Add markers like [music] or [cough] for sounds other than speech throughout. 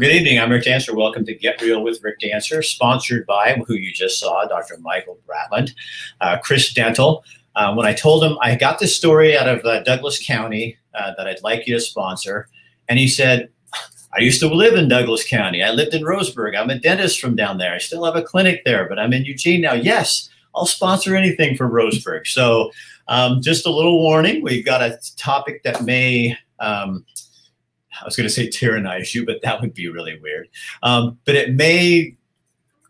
Well, good evening. I'm Rick Dancer. Welcome to Get Real with Rick Dancer, sponsored by who you just saw, Dr. Michael Bratland, uh, Chris Dental. Uh, when I told him I got this story out of uh, Douglas County uh, that I'd like you to sponsor, and he said, I used to live in Douglas County. I lived in Roseburg. I'm a dentist from down there. I still have a clinic there, but I'm in Eugene now. Yes, I'll sponsor anything for Roseburg. So, um, just a little warning we've got a topic that may um, I was going to say tyrannize you, but that would be really weird. Um, but it may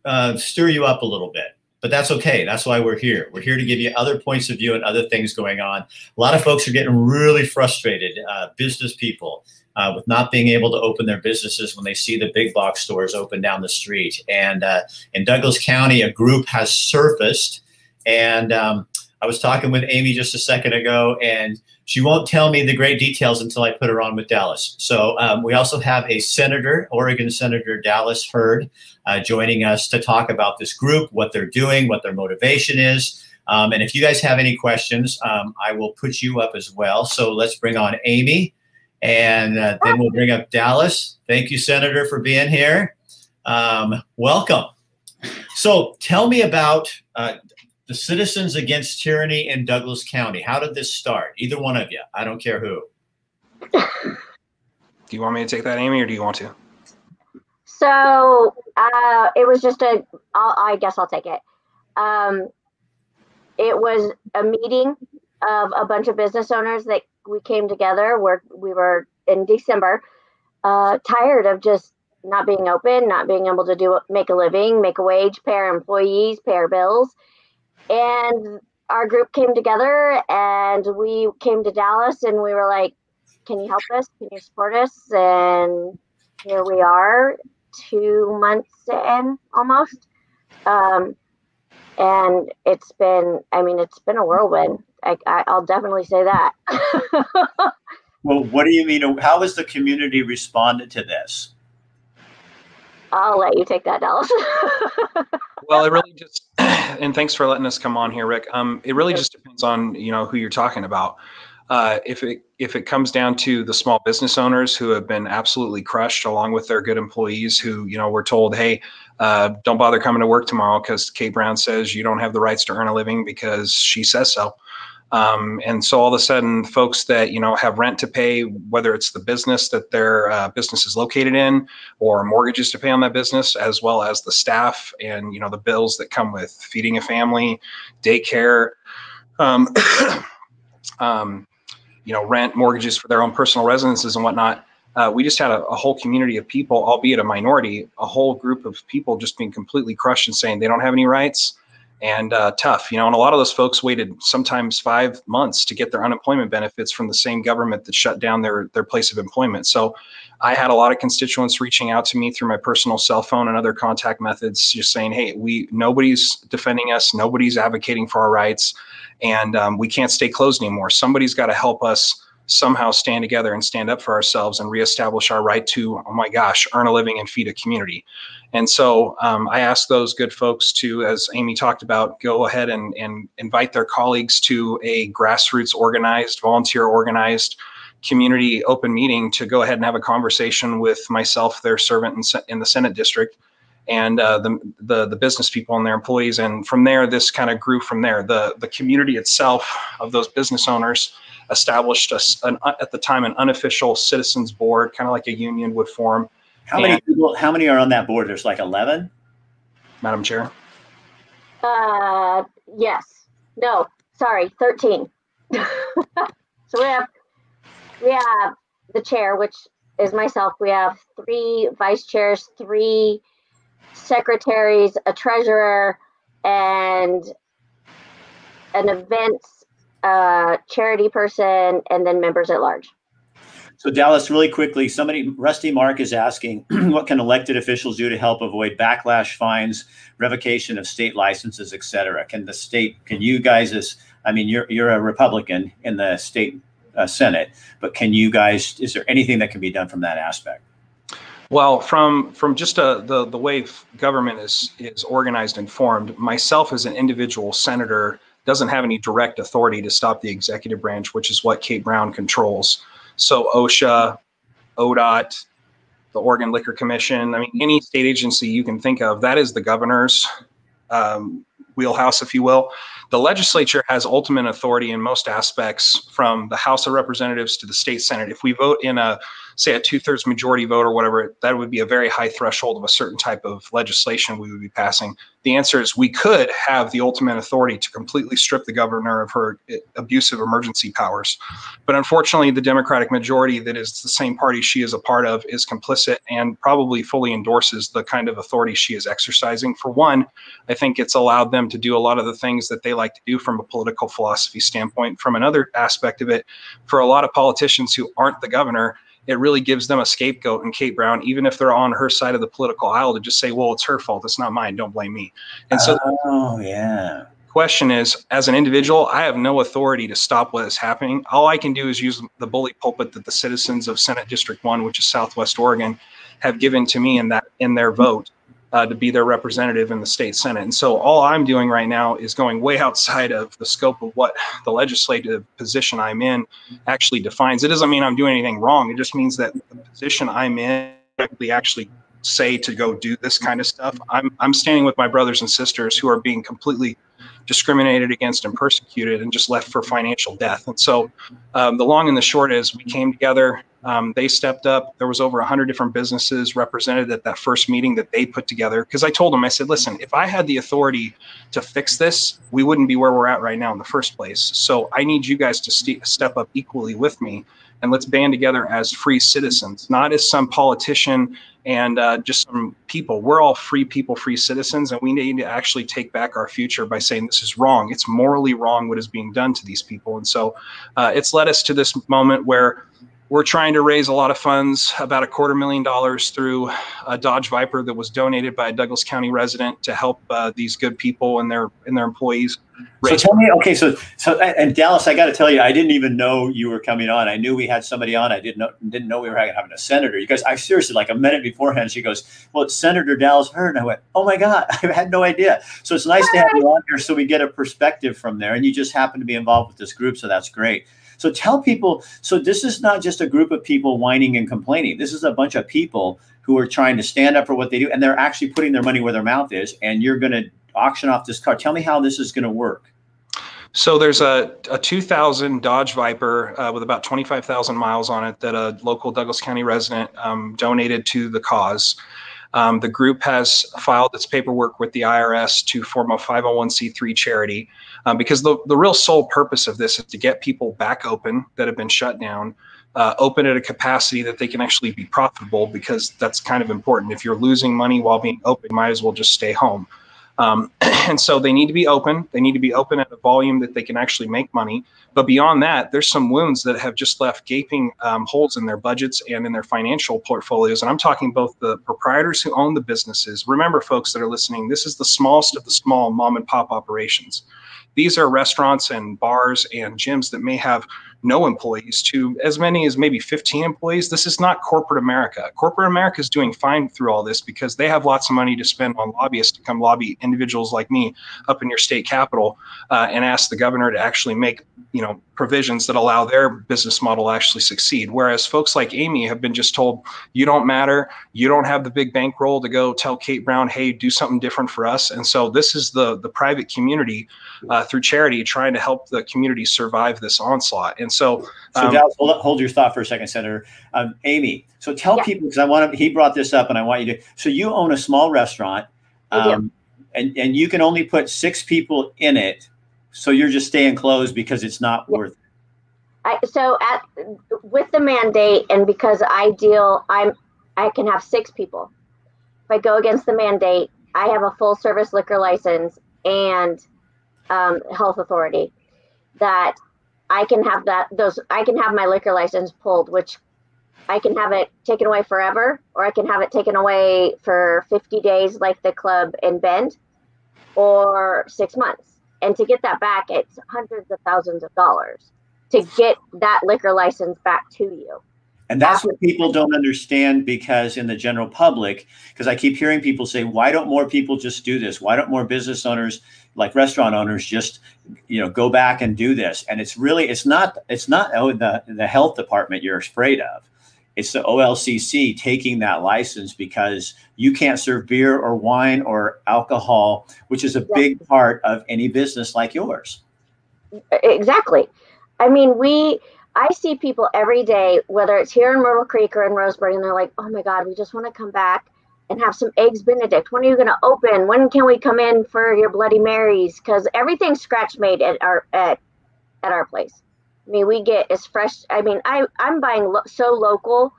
uh, stir you up a little bit. But that's okay. That's why we're here. We're here to give you other points of view and other things going on. A lot of folks are getting really frustrated, uh, business people, uh, with not being able to open their businesses when they see the big box stores open down the street. And uh, in Douglas County, a group has surfaced. And um, I was talking with Amy just a second ago, and she won't tell me the great details until I put her on with Dallas. So um, we also have a senator, Oregon Senator Dallas Heard, uh, joining us to talk about this group, what they're doing, what their motivation is. Um, and if you guys have any questions, um, I will put you up as well. So let's bring on Amy, and uh, then we'll bring up Dallas. Thank you, Senator, for being here. Um, welcome. So tell me about uh, the Citizens Against Tyranny in Douglas County. How did this start? Either one of you. I don't care who. [laughs] Do you want me to take that, Amy, or do you want to? So uh, it was just a. I'll, I guess I'll take it. Um, it was a meeting of a bunch of business owners that we came together. Where we were in December, uh, tired of just not being open, not being able to do make a living, make a wage, pay our employees, pay our bills, and our group came together and we came to Dallas and we were like, can you help us? Can you support us? And here we are, two months in almost. Um, and it's been, I mean, it's been a whirlwind. I, I, I'll definitely say that. [laughs] well, what do you mean? How has the community responded to this? I'll let you take that, Dallas. [laughs] well, it really just, and thanks for letting us come on here, Rick. Um, it really just depends on you know who you're talking about. Uh, if it if it comes down to the small business owners who have been absolutely crushed, along with their good employees who you know were told, hey, uh, don't bother coming to work tomorrow because Kate Brown says you don't have the rights to earn a living because she says so. Um, and so all of a sudden, folks that you know have rent to pay, whether it's the business that their uh, business is located in, or mortgages to pay on that business, as well as the staff and you know the bills that come with feeding a family, daycare, um, [coughs] um, you know rent, mortgages for their own personal residences and whatnot. Uh, we just had a, a, whole community of people, albeit a minority, a whole group of people just being completely crushed and saying they don't have any rights and uh, tough. You know, and a lot of those folks waited sometimes five months to get their unemployment benefits from the same government that shut down their their place of employment. So, I had a lot of constituents reaching out to me through my personal cell phone and other contact methods, just saying, "Hey, we nobody's defending us, nobody's advocating for our rights, and um, we can't stay closed anymore. Somebody's got to help us." Somehow stand together and stand up for ourselves and reestablish our right to, oh my gosh, earn a living and feed a community. And so um, I ask those good folks to, as Amy talked about, go ahead and, and invite their colleagues to a grassroots organized, volunteer organized, community open meeting to go ahead and have a conversation with myself, their servant in, in the Senate district, and uh, the, the the business people and their employees. And from there, this kind of grew from there. The the community itself of those business owners established a, an, at the time an unofficial citizens board, kind of like a union would form. How and, many people? How many are on that board? There's like eleven. Madam Chair. Uh, yes. No, sorry, thirteen. [laughs] so we have we have the chair, which is myself. We have three vice chairs, three secretaries, a treasurer, and an events uh, charity person, and then members at large. So Dallas, really quickly, somebody, Rusty Mark is asking, [clears throat] what can elected officials do to help avoid backlash, fines, revocation of state licenses, et cetera? Can the state, can you guys, as I mean, you're you're a Republican in the state uh, Senate, but can you guys, is there anything that can be done from that aspect? Well, from from just a, uh, the the way government is is organized and formed, myself as an individual senator doesn't have any direct authority to stop the executive branch, which is what Kate Brown controls. So OSHA, ODOT, the Oregon Liquor Commission. I mean, any state agency you can think of, that is the governor's um, wheelhouse, if you will. The legislature has ultimate authority in most aspects from the House of Representatives to the state Senate. If we vote in a say a two-thirds majority vote or whatever, that would be a very high threshold of a certain type of legislation we would be passing. The answer is we could have the ultimate authority to completely strip the governor of her eh, abusive emergency powers. But unfortunately, the Democratic majority that is the same party she is a part of is complicit and probably fully endorses the kind of authority she is exercising. For one, I think it's allowed them to do a lot of the things that they like to do from a political philosophy standpoint. From another aspect of it, for a lot of politicians who aren't the governor, it really gives them a scapegoat in Kate Brown, even if they're on her side of the political aisle, to just say, well, it's her fault. It's not mine. Don't blame me. And so, oh, yeah. Question is, as an individual, I have no authority to stop what is happening. All I can do is use the bully pulpit that the citizens of Senate District One, which is Southwest Oregon, have given to me in that in their vote uh, to be their representative in the state senate. And so all I'm doing right now is going way [laughs] outside of the scope of what the legislative position I'm in actually defines. It doesn't mean I'm doing anything wrong. It just means that the position I'm in actually say to go do this kind of stuff. I'm I'm standing with my brothers and sisters who are being completely discriminated against and persecuted and just left for financial death. And so um, the long and the short is we came together. Um, they stepped up. There was over 100 different businesses represented at that first meeting that they put together. Because I told them, I said, listen, if I had the authority to fix this, we wouldn't be where we're at right now in the first place. So I need you guys to st- step up equally with me and let's band together as free citizens, not as some politician and uh, just some people. We're all free people, free citizens, and we need to actually take back our future by saying this is wrong. It's morally wrong what is being done to these people. And so uh, it's led us to this moment where we're trying to raise a lot of funds, about a quarter million dollars through a Dodge Viper that was donated by a Douglas County resident to help uh, these good people and their and their employees. So tell me, okay, so so and Dallas, I got to tell you, I didn't even know you were coming on. I knew we had somebody on. I didn't know didn't know we were having a senator. You guys, I seriously like a minute beforehand, she goes, "Well, it's Senator Dallas Heard," and I went, "Oh my God, [laughs] I had no idea." So it's nice to have you on here, so we get a perspective from there. And you just happen to be involved with this group, so that's great. So tell people, so this is not just a group of people whining and complaining. This is a bunch of people who are trying to stand up for what they do, and they're actually putting their money where their mouth is. And you're going to auction off this car. Tell me how this is going to work. So there's a, a 2000 Dodge Viper uh, with about 25,000 miles on it that a local Douglas County resident um, donated to the cause. Um, the group has filed its paperwork with the IRS to form a 501c3 charity um, because the, the real sole purpose of this is to get people back open that have been shut down. Uh, open at a capacity that they can actually be profitable because that's kind of important. If you're losing money while being open, you might as well just stay home. Um, [clears throat] and so they need to be open. They need to be open at a volume that they can actually make money. But beyond that, there's some wounds that have just left gaping um, holes in their budgets and in their financial portfolios. And I'm talking both the proprietors who own the businesses. Remember, folks that are listening, this is the smallest of the small mom and pop operations. These are restaurants and bars and gyms that may have no employees to as many as maybe 15 employees. This is not corporate America. Corporate America is doing fine through all this because they have lots of money to spend on lobbyists to come lobby individuals like me up in your state capital uh, and ask the governor to actually make you know provisions that allow their business model actually succeed. Whereas folks like Amy have been just told, you don't matter, you don't have the big bankroll to go tell Kate Brown, hey, do something different for us. And so this is the the private community uh, through charity trying to help the community survive this onslaught. And so, so um, Dallas, hold, hold, your thought for a second, Senator um, Amy. So tell yeah. people because I want to. He brought this up, and I want you to. So you own a small restaurant, um, and and you can only put six people in it. So you're just staying closed because it's not yeah. worth. It. I, so at with the mandate, and because I deal, I'm I can have six people. If I go against the mandate, I have a full service liquor license and um, health authority that I can have that those I can have my liquor license pulled, which I can have it taken away forever, or I can have it taken away for 50 days, like the club in Bend, or six months. And to get that back, it's hundreds of thousands of dollars to get that liquor license back to you. And that's ah. what people don't understand because in the general public, because I keep hearing people say, why don't more people just do this? Why don't more business owners like restaurant owners just you know go back and do this? And it's really it's not it's not oh the the health department you're afraid of. it's the OLCC taking that license because you can't serve beer or wine or alcohol, which is a big part of any business like yours. Exactly. I mean, we I see people every day, whether it's here in Myrtle Creek or in Roseburg, and they're like, "Oh my God, we just want to come back and have some eggs Benedict. When are you going to open? When can we come in for your Bloody Marys? Because everything's scratch made at our at at our place. I mean, we get as fresh. I mean, I I'm buying lo- so local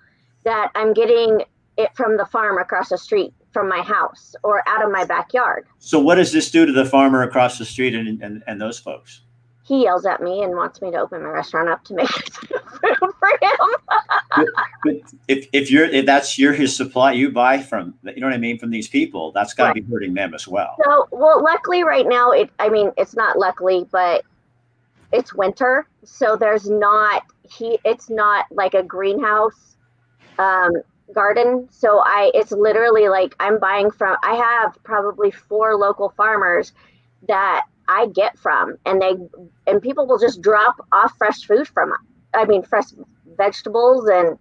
that I'm getting it from the farm across the street from my house or out of my backyard. So, what does this do to the farmer across the street and and, and those folks? He yells at me and wants me to open my restaurant up to make [laughs] food for him. but, but if, if you're if that's your his supply you buy from you know what I mean from these people that's got to right. be hurting them as well. So well, luckily right now it I mean it's not luckily but it's winter so there's not he it's not like a greenhouse um, garden so I it's literally like I'm buying from I have probably four local farmers that I get from, and they and people will just drop off fresh food from. I mean, fresh vegetables, and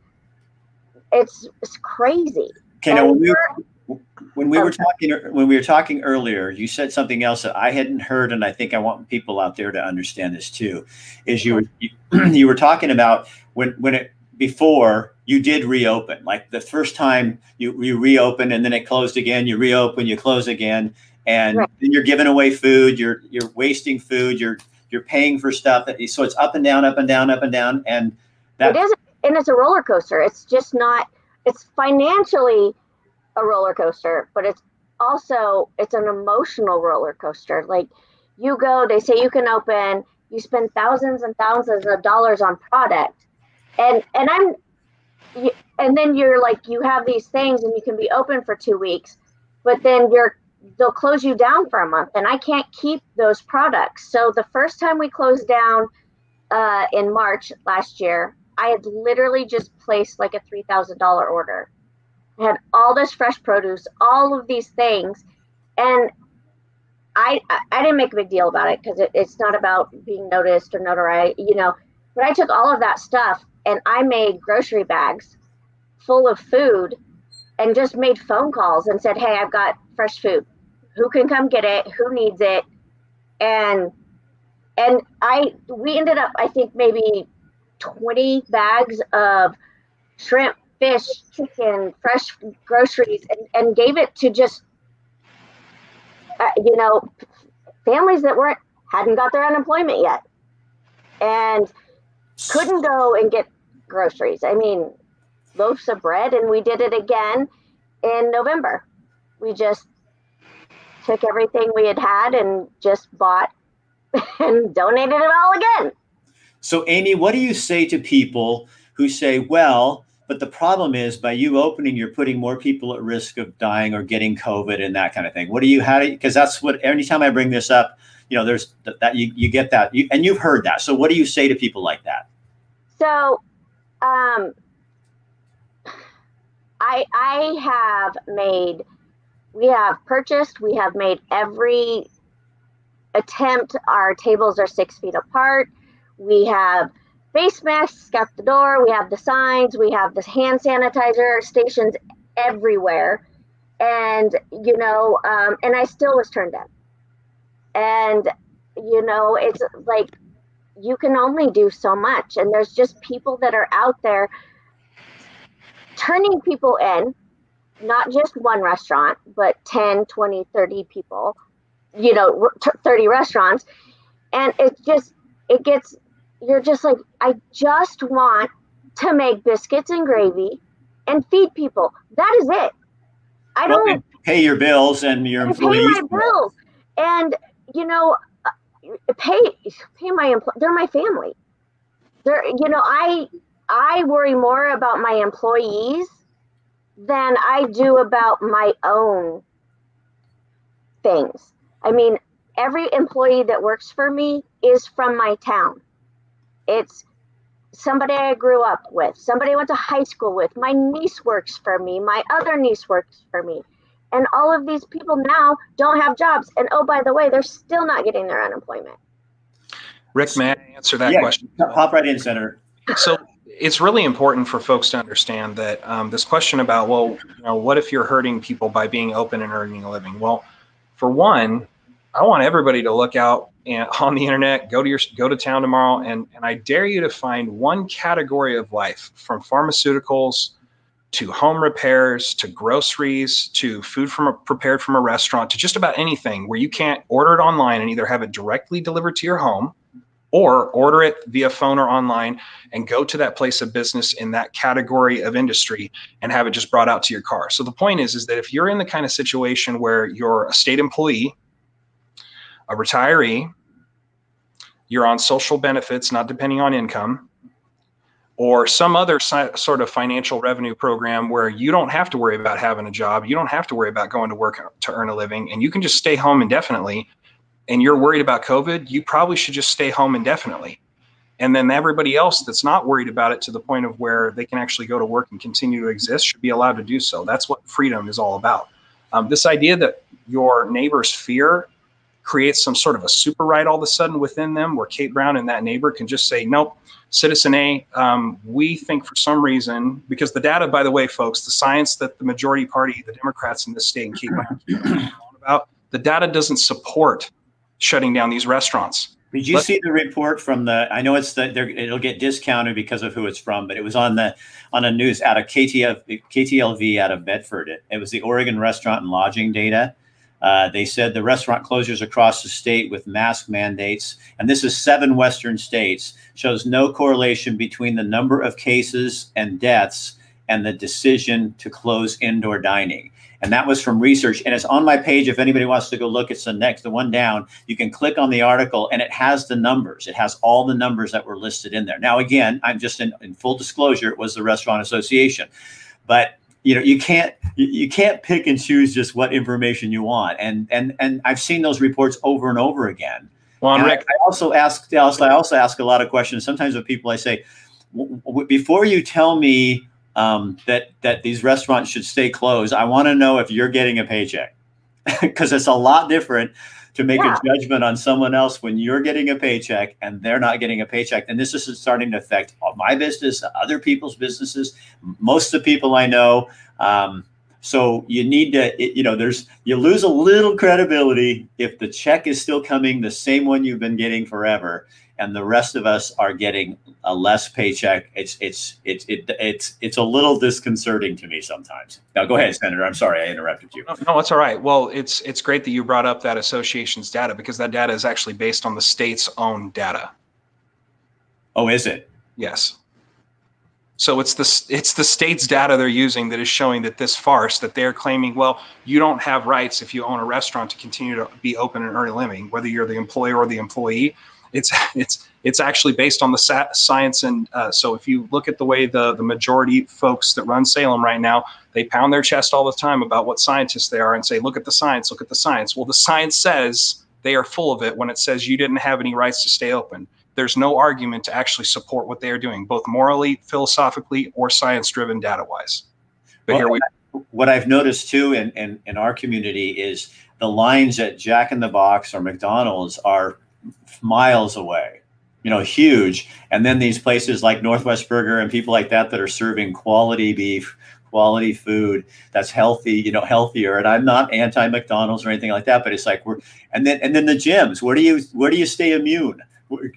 it's it's crazy. Okay, now when we, were, when we were talking when we were talking earlier, you said something else that I hadn't heard, and I think I want people out there to understand this too. Is you were you, [clears throat] you were talking about when when it before you did reopen, like the first time you you reopen and then it closed again, you reopen, you close again and right. you're giving away food you're you're wasting food you're you're paying for stuff. That, so it's up and down up and down up and down and that it is and it's a roller coaster. It's just not it's financially a roller coaster but it's also it's an emotional roller coaster. Like you go they say you can open you spend thousands and thousands of dollars on product. And and i'm and then you're like you have these things and you can be open for two weeks but then you're they'll close you down for a month and I can't keep those products. So the first time we closed down uh, in March last year, I had literally just placed like a $3,000 order. I had all this fresh produce, all of these things. And I, I didn't make a big deal about it because it, it's not about being noticed or notoriety, you know. But I took all of that stuff and I made grocery bags full of food and just made phone calls and said, Hey, I've got fresh food. Who can come get it? Who needs it? And and I we ended up I think maybe 20 bags of shrimp, fish, chicken, fresh groceries and, and gave it to just uh, you know families that weren't hadn't got their unemployment yet and couldn't go and get groceries. I mean, loaves of bread and we did it again in November. We just took everything we had had and just bought [laughs] and donated it all again. So, Amy, what do you say to people who say, well, but the problem is by you opening, you're putting more people at risk of dying or getting COVID and that kind of thing. What do you, how do you, because that's what, anytime I bring this up, you know, there's that, that you, you get that, you, and you've heard that. So, what do you say to people like that? So, um, I I have made we have purchased, we have made every attempt. Our tables are six feet apart. We have face masks at the door. We have the signs. We have the hand sanitizer stations everywhere. And, you know, um, and I still was turned down. And, you know, it's like you can only do so much. And there's just people that are out there turning people in not just one restaurant, but 10, 20, 30 people, you know, 30 restaurants. And it just, it gets, you're just like, I just want to make biscuits and gravy and feed people. That is it. I don't well, pay your bills and your employees. Pay my bills. And, you know, uh, pay, pay my employees. They're my family. They're, you know, I, I worry more about my employees than I do about my own things. I mean, every employee that works for me is from my town. It's somebody I grew up with, somebody I went to high school with. My niece works for me, my other niece works for me. And all of these people now don't have jobs. And oh, by the way, they're still not getting their unemployment. Rick, may I answer that yeah, question? Pop right in, Senator. So it's really important for folks to understand that um, this question about, well, you know, what if you're hurting people by being open and earning a living? Well, for one, I want everybody to look out and, [laughs] on the internet, go to your go to town tomorrow, and and I dare you to find one category of life from pharmaceuticals to home repairs to groceries to food from a, prepared from a restaurant to just about anything where you can't order it online and either have it directly delivered to your home or order it via phone or online and go to that place of business in that category of industry and have it just brought out to your car. So the point is is that if you're in the kind of situation where you're a state employee, a retiree, you're on social benefits not depending on income, or some other sort of financial revenue program where you don't have to worry about having a job, you don't have to worry about going to work to earn a living and you can just stay home indefinitely and you're worried about COVID, you probably should just stay home indefinitely. And then everybody else that's not worried about it to the point of where they can actually go to work and continue to exist should be allowed to do so. That's what freedom is all about. Um, this idea that your neighbor's fear creates some sort of a super right all of a sudden within them, where Kate Brown and that neighbor can just say, nope, Citizen A, um, we think for some reason, because the data, by the way, folks, the science that the majority party, the Democrats in this state, and Kate Brown about, the data doesn't support shutting down these restaurants. Did you Let, see the report from the? I know it's the it'll get discounted because of who it's from, but it was on the on a news out of KTF, KTLV out of Medford. It, it was the Oregon Restaurant and Lodging data. Uh, they said the restaurant closures across the state with mask mandates, and this is seven Western states, shows no correlation between the number of cases and deaths and the decision to close indoor dining. And that was from research. And it's on my page. If anybody wants to go look, it's the next, the one down. You can click on the article and it has the numbers. It has all the numbers that were listed in there. Now, again, I'm just in, in full disclosure, it was the Restaurant Association. But you know, you can't you can't pick and choose just what information you want. And and and I've seen those reports over and over again. Well, Rick, I, I also ask I also ask a lot of questions. Sometimes with people, I say, before you tell me um, that that these restaurants should stay closed. I want to know if you're getting a paycheck [laughs] because it's a lot different to make yeah. a judgment on someone else when you're getting a paycheck and they're not getting a paycheck. And this is starting to affect my business, other people's businesses, most of the people I know. Um, so you need to, you know, there's you lose a little credibility if the check is still coming, the same one you've been getting forever, and the rest of us are getting a less paycheck. It's it's it's it, it's it's a little disconcerting to me sometimes. Now go ahead, Senator. I'm sorry I interrupted you. No, no, it's all right. Well, it's it's great that you brought up that association's data because that data is actually based on the state's own data. Oh, is it? Yes. So it's the it's the state's data they're using that is showing that this farce that they're claiming. Well, you don't have rights if you own a restaurant to continue to be open and earn a living, whether you're the employer or the employee it's [laughs] it's it's actually based on the science and uh, so if you look at the way the the majority folks that run salem right now they pound their chest all the time about what scientists they are and say look at the science look at the science well the science says they are full of it when it says you didn't have any rights to stay open there's no argument to actually support what they are doing both morally philosophically or science driven data wise but well, here we what i've noticed too in, in in our community is the lines at jack in the box or mcdonald's are miles away, you know, huge. And then these places like Northwest Burger and people like that that are serving quality beef, quality food that's healthy, you know, healthier. And I'm not anti McDonald's or anything like that, but it's like we're and then and then the gyms. Where do you where do you stay immune?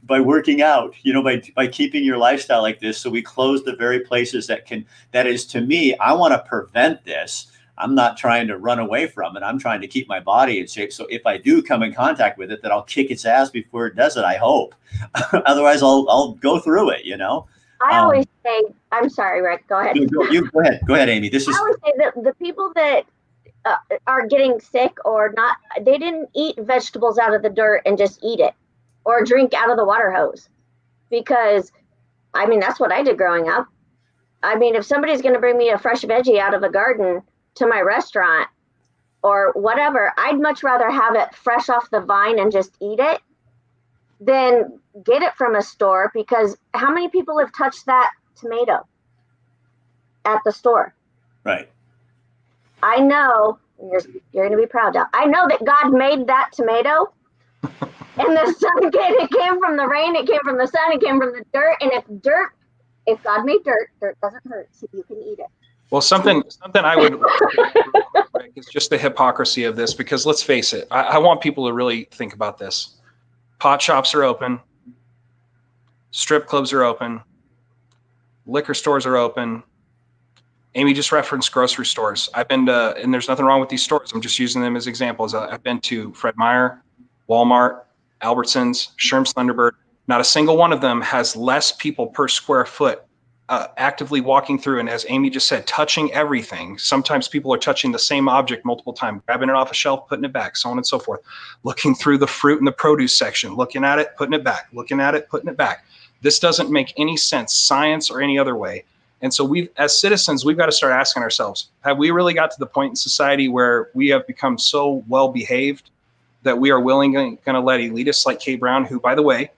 By working out you know by by keeping your lifestyle like this so we close the very places that can that is to me i want to prevent this I'm not trying to run away from it. I'm trying to keep my body in shape. So if I do come in contact with it, that I'll kick its ass before it does it. I hope. [laughs] Otherwise, I'll I'll go through it. You know. I um, always say, I'm sorry, Rick. Go ahead. You go, you go ahead. Go ahead, Amy. This is. I always say that the people that uh, are getting sick or not, they didn't eat vegetables out of the dirt and just eat it, or drink out of the water hose, because, I mean, that's what I did growing up. I mean, if somebody's going to bring me a fresh veggie out of a garden to my restaurant or whatever, I'd much rather have it fresh off the vine and just eat it than get it from a store because how many people have touched that tomato at the store? Right. I know you're, you're going to be proud. Now. I know that God made that tomato and the sun [laughs] came, it came from the rain, it came from the sun, it came from the dirt. And if dirt if God made dirt, dirt doesn't hurt, so you can eat it. Well, something something I would is just the hypocrisy of this because let's face it, I, I want people to really think about this. Pot shops are open, strip clubs are open, liquor stores are open. Amy just referenced grocery stores. I've been to, and there's nothing wrong with these stores. I'm just using them as examples. Uh, I've been to Fred Meyer, Walmart, Albertsons, Sherm's Thunderbird. Not a single one of them has less people per square foot uh, actively walking through. And as amy just said touching everything. Sometimes people are touching the same object multiple times grabbing it off a shelf putting it back so on and so forth. Looking through the fruit and the produce section looking at it putting it back looking at it putting it back. This doesn't make any sense science or any other way. And so we've, as citizens we've got to start asking ourselves have we really got to the point in society where we have become so well behaved that we are willing going to let elitists like Kate Brown who by the way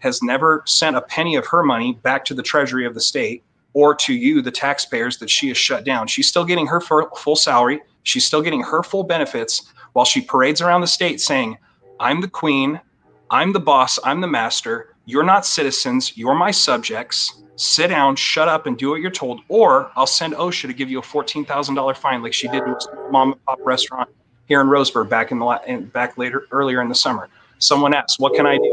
has never sent a penny of her money back to the treasury of the state or to you, the taxpayers, that she has shut down. She's still getting her full salary. She's still getting her full benefits while she parades around the state saying, I'm the queen, I'm the boss, I'm the master. You're not citizens, you're my subjects. Sit down, shut up, and do what you're told. Or I'll send OSHA to give you a $14,000 fine like she did to a mom and pop restaurant here in Roseburg back in the in, back later earlier in the summer. Someone asked, "What can I do?"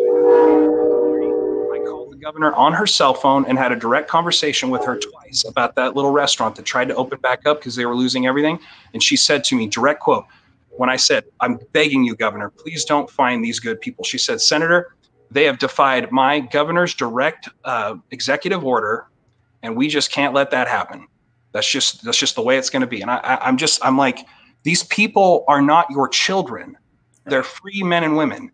I called the governor on her cell phone and had a direct conversation with her twice about that little restaurant that tried to open back up because they were losing everything. And she said to me, direct quote, when I said, I'm begging you, governor, please don't find these good people. She said, Senator, they have defied my governor's direct uh, executive order, and we just can't let that happen. That's just that's just the way it's going to be. And I, I, I'm just I'm like, these people are not your children. They're free men and women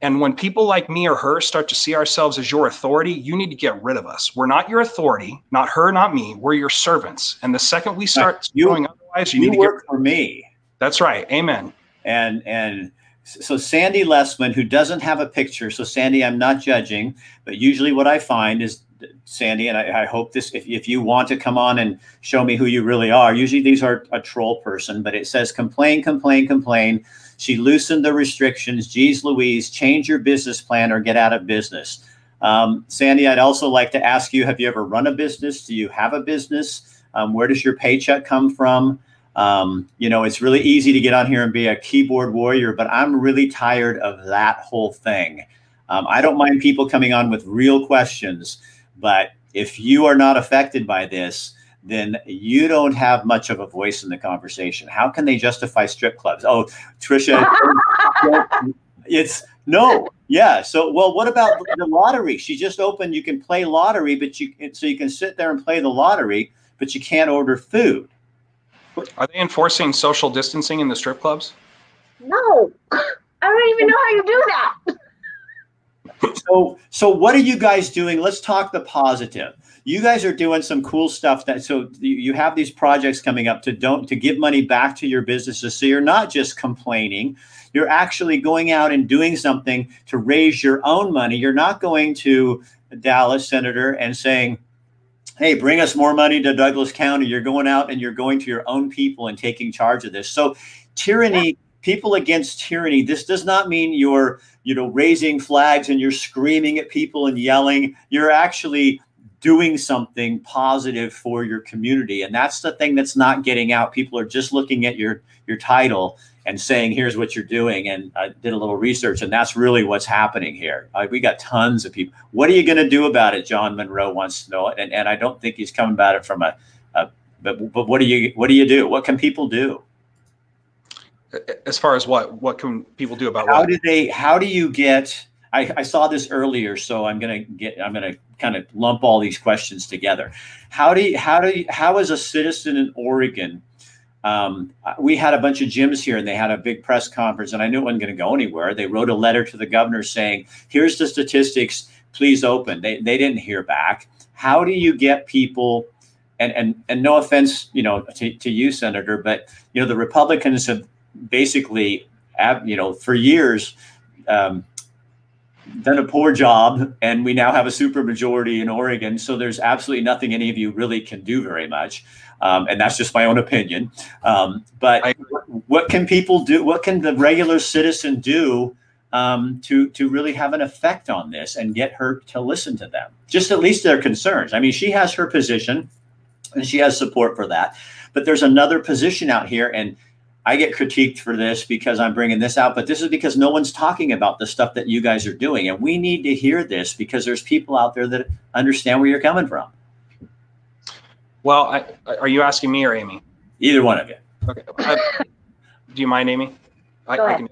and when people like me or her start to see ourselves as your authority, you need to get rid of us. We're not your authority, not her, not me. We're your servants. And the second we start you, doing otherwise, you, you need to work get for me. That's right. Amen. And and so Sandy Lessman, who doesn't have a picture. So Sandy, I'm not judging, but usually what I find is Sandy, and I, I, hope this, if, if you want to come on and show me who you really are, usually these are a troll person, but it says complain, complain, complain. She loosened the restrictions. Geez Louise, change your business plan or get out of business. Um, Sandy, I'd also like to ask you, have you ever run a business? Do you have a business? Um, where does your paycheck come from? Um, you know, it's really easy to get on here and be a keyboard warrior, but I'm really tired of that whole thing. Um, I don't mind people coming on with real questions but if you are not affected by this, then you don't have much of a voice in the conversation. How can they justify strip clubs? Oh, Trisha, [laughs] it's no, yeah. So, well, what about the lottery? She just opened. You can play lottery, but you so you can sit there and play the lottery, but you can't order food. Are they enforcing social distancing in the strip clubs? No, [laughs] I don't even know how you do that so so what are you guys doing? Let's talk the positive. You guys are doing some cool stuff that so you have these projects coming up to don't to give money back to your businesses. So you're not just complaining. You're actually going out and doing something to raise your own money. You're not going to dallas senator and saying hey bring us more money to douglas county. You're going out and you're going to your own people and taking charge of this. So tyranny people against tyranny this does not mean you're you know raising flags and you're screaming at people and yelling. You're actually doing something positive for your community. And that's the thing that's not getting out. People are just looking at your your title and saying here's what you're doing. And i did a little research and that's really what's happening here. Uh, we got tons of people what are you going to do about it? John monroe wants to know and, and i don't think he's coming about it from a, a but, but what do you what do you do? What can people do as far as what what can people do about how what? do they how do you get I, I saw this earlier so i'm gonna get i'm gonna kind of lump all these questions together. How do you how do you how as a citizen in oregon um, we had a bunch of gyms here and they had a big press conference and i knew it wasn't going to go anywhere. They wrote a letter to the governor saying here's the statistics please open. They, they didn't hear back. How do you get people and and and no offense you know to, to you senator but you know the republicans have basically, you know, for years, um, done a poor job, and we now have a supermajority in Oregon. So there's absolutely nothing any of you really can do very much, um, and that's just my own opinion. Um, but what can people do? What can the regular citizen do um, to to really have an effect on this and get her to listen to them, just at least their concerns. I mean, she has her position, and she has support for that, but there's another position out here, and I get critiqued for this because I'm bringing this out, but this is because no one's talking about the stuff that you guys are doing, and we need to hear this because there's people out there that understand where you're coming from. Well, I, are you asking me or Amy? Either one of you. Okay. Uh, do you mind, Amy? I, Go I ahead. can.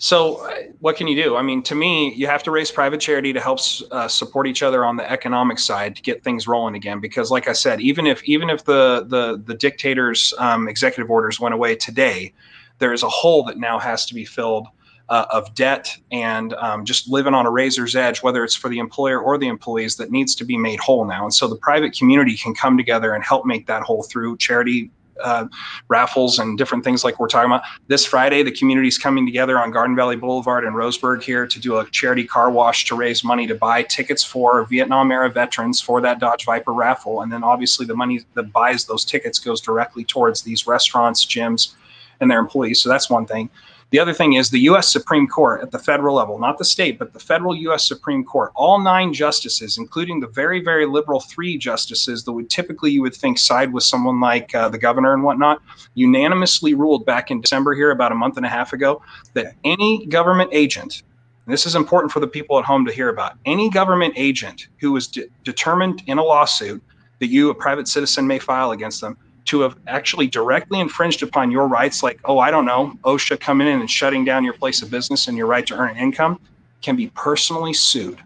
So, uh, what can you do? I mean, to me, you have to raise private charity to help uh, support each other on the economic side to get things rolling again. Because, like I said, even if even if the the the dictator's um, executive orders went away today, there is a hole that now has to be filled uh, of debt and um, just living on a razor's edge, whether it's for the employer or the employees, that needs to be made whole now. And so, the private community can come together and help make that whole through charity uh, raffles and different things like we're talking about. This Friday, the community is coming together on Garden Valley Boulevard in Roseburg here to do a charity car wash to raise money to buy tickets for Vietnam era veterans for that Dodge Viper raffle. And then obviously the money that buys those tickets goes directly towards these restaurants, gyms, and their employees. So that's one thing. The other thing is the U.S. Supreme Court at the federal level, not the state, but the federal U.S. Supreme Court, all nine justices, including the very, very liberal three justices that would typically you would think side with someone like uh, the governor and whatnot, unanimously ruled back in December here, about a month and a half ago, that any government agent, this is important for the people at home to hear about, any government agent who is de- determined in a lawsuit that you, a private citizen, may file against them, to have actually directly infringed upon your rights, like, oh, I don't know, OSHA coming in and shutting down your place of business and your right to earn an income, can be personally sued.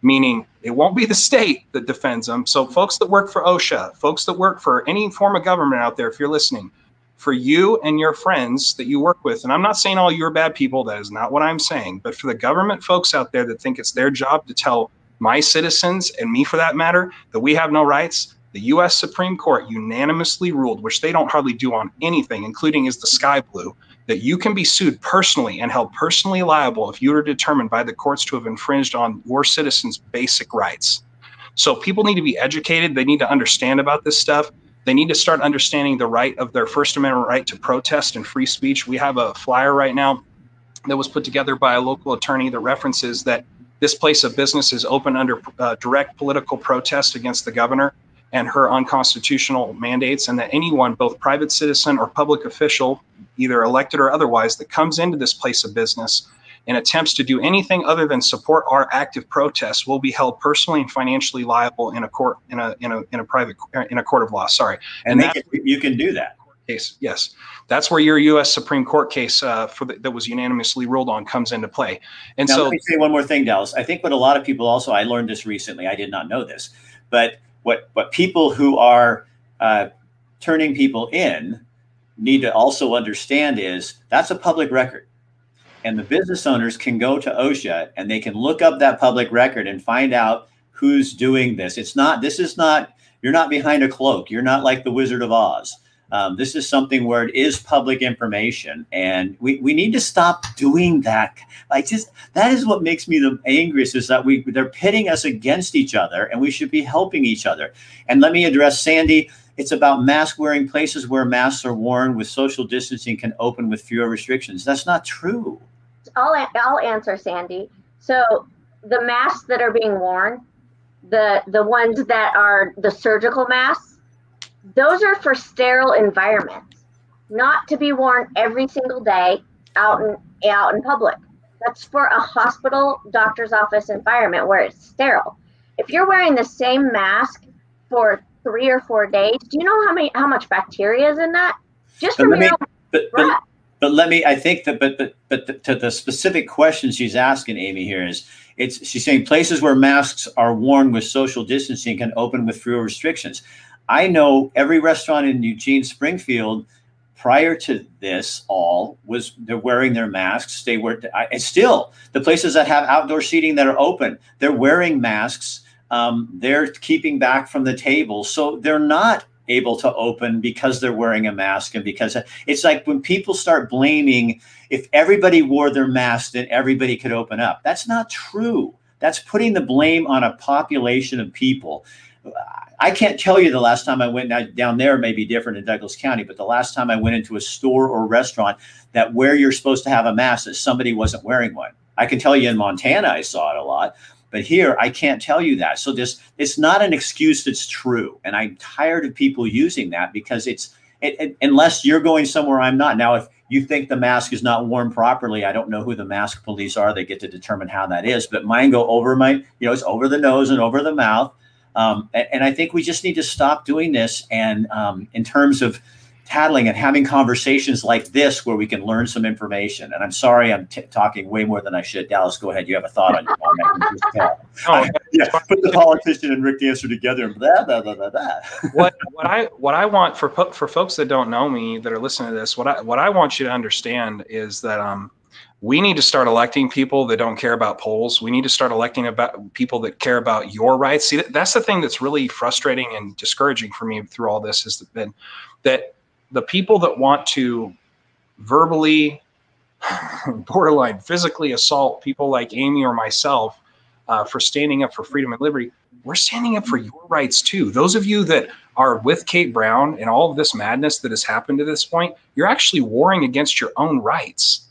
Meaning it won't be the state that defends them. So, folks that work for OSHA, folks that work for any form of government out there, if you're listening, for you and your friends that you work with, and I'm not saying all you're bad people, that is not what I'm saying, but for the government folks out there that think it's their job to tell my citizens and me for that matter that we have no rights, the US Supreme Court unanimously ruled, which they don't hardly do on anything, including is the sky blue, that you can be sued personally and held personally liable if you are determined by the courts to have infringed on your citizens' basic rights. So people need to be educated. They need to understand about this stuff. They need to start understanding the right of their First Amendment right to protest and free speech. We have a flyer right now that was put together by a local attorney that references that this place of business is open under uh, direct political protest against the governor and her unconstitutional mandates, and that anyone, both private citizen or public official, either elected or otherwise, that comes into this place of business and attempts to do anything other than support our active protests will be held personally and financially liable in a court in a in a in a private in a court of law. Sorry, And, and can, you can do that. case. Yes, that's where your U.S. Supreme Court case uh, for the, that was unanimously ruled on comes into play. And Now, so, let me say one more thing, Dallas. I think what a lot of people also, I learned this recently. I did not know this, but what what people who are uh, turning people in need to also understand is that's a public record, and the business owners can go to OSHA and they can look up that public record and find out who's doing this. It's not. This is not. You're not behind a cloak. You're not like the Wizard of Oz. Um, this is something where it is public information, and we, we need to stop doing that. Like just that is what makes me the angriest is that we they're pitting us against each other, and we should be helping each other. And let me address Sandy. It's about mask wearing places where masks are worn with social distancing can open with fewer restrictions. That's not true. I'll I'll answer Sandy. So the masks that are being worn, the the ones that are the surgical masks, those are for sterile environments, not to be worn every single day out in out in public. That's for a hospital, doctor's office environment where it's sterile. If you're wearing the same mask for three or four days, do you know how many how much bacteria is in that? Just from let me- your own But, but. But let me, I think that, but, but, but the, to the specific question she's asking, Amy, here is it's, she's saying places where masks are worn with social distancing can open with fewer restrictions. I know every restaurant in Eugene, Springfield, prior to this all was they're wearing their masks. They were, I, still the places that have outdoor seating that are open, they're wearing masks. Um, they're keeping back from the table. So they're not able to open because they're wearing a mask and because it's like when people start blaming if everybody wore their mask then everybody could open up that's not true that's putting the blame on a population of people I can't tell you the last time I went down there may be different in Douglas County, but the last time I went into a store or restaurant that where you're supposed to have a mask that somebody wasn't wearing one. I can tell you in Montana I saw it a lot, but here I can't tell you that. So this it's not an excuse that's true, and I'm tired of people using that because it's it, it, unless you're going somewhere I'm not. Now, if you think the mask is not worn properly, I don't know who the mask police are. They get to determine how that is, but mine go over my, you know, it's over the nose and over the mouth. Um, and, I think we just need to stop doing this. And um, in terms of tattling and having conversations like this where we can learn some information. And I'm sorry, I'm t- talking way more than I should. Dallas, go ahead. You have a thought on your mind. oh, [laughs] yeah, put the politician and Rick Dancer together and blah, blah, blah, blah, blah. [laughs] what, what I, what I want for, for folks that don't know me, that are listening to this, what I, what I want you to understand is that, um, we need to start electing people that don't care about polls. We need to start electing about people that care about your rights. See, that's the thing that's really frustrating and discouraging for me through all this has been that the people that want to verbally, [laughs] borderline physically assault people like Amy or myself uh, for standing up for freedom and liberty, we're standing up for your rights too. Those of you that are with Kate Brown and all of this madness that has happened to this point, you're actually warring against your own rights.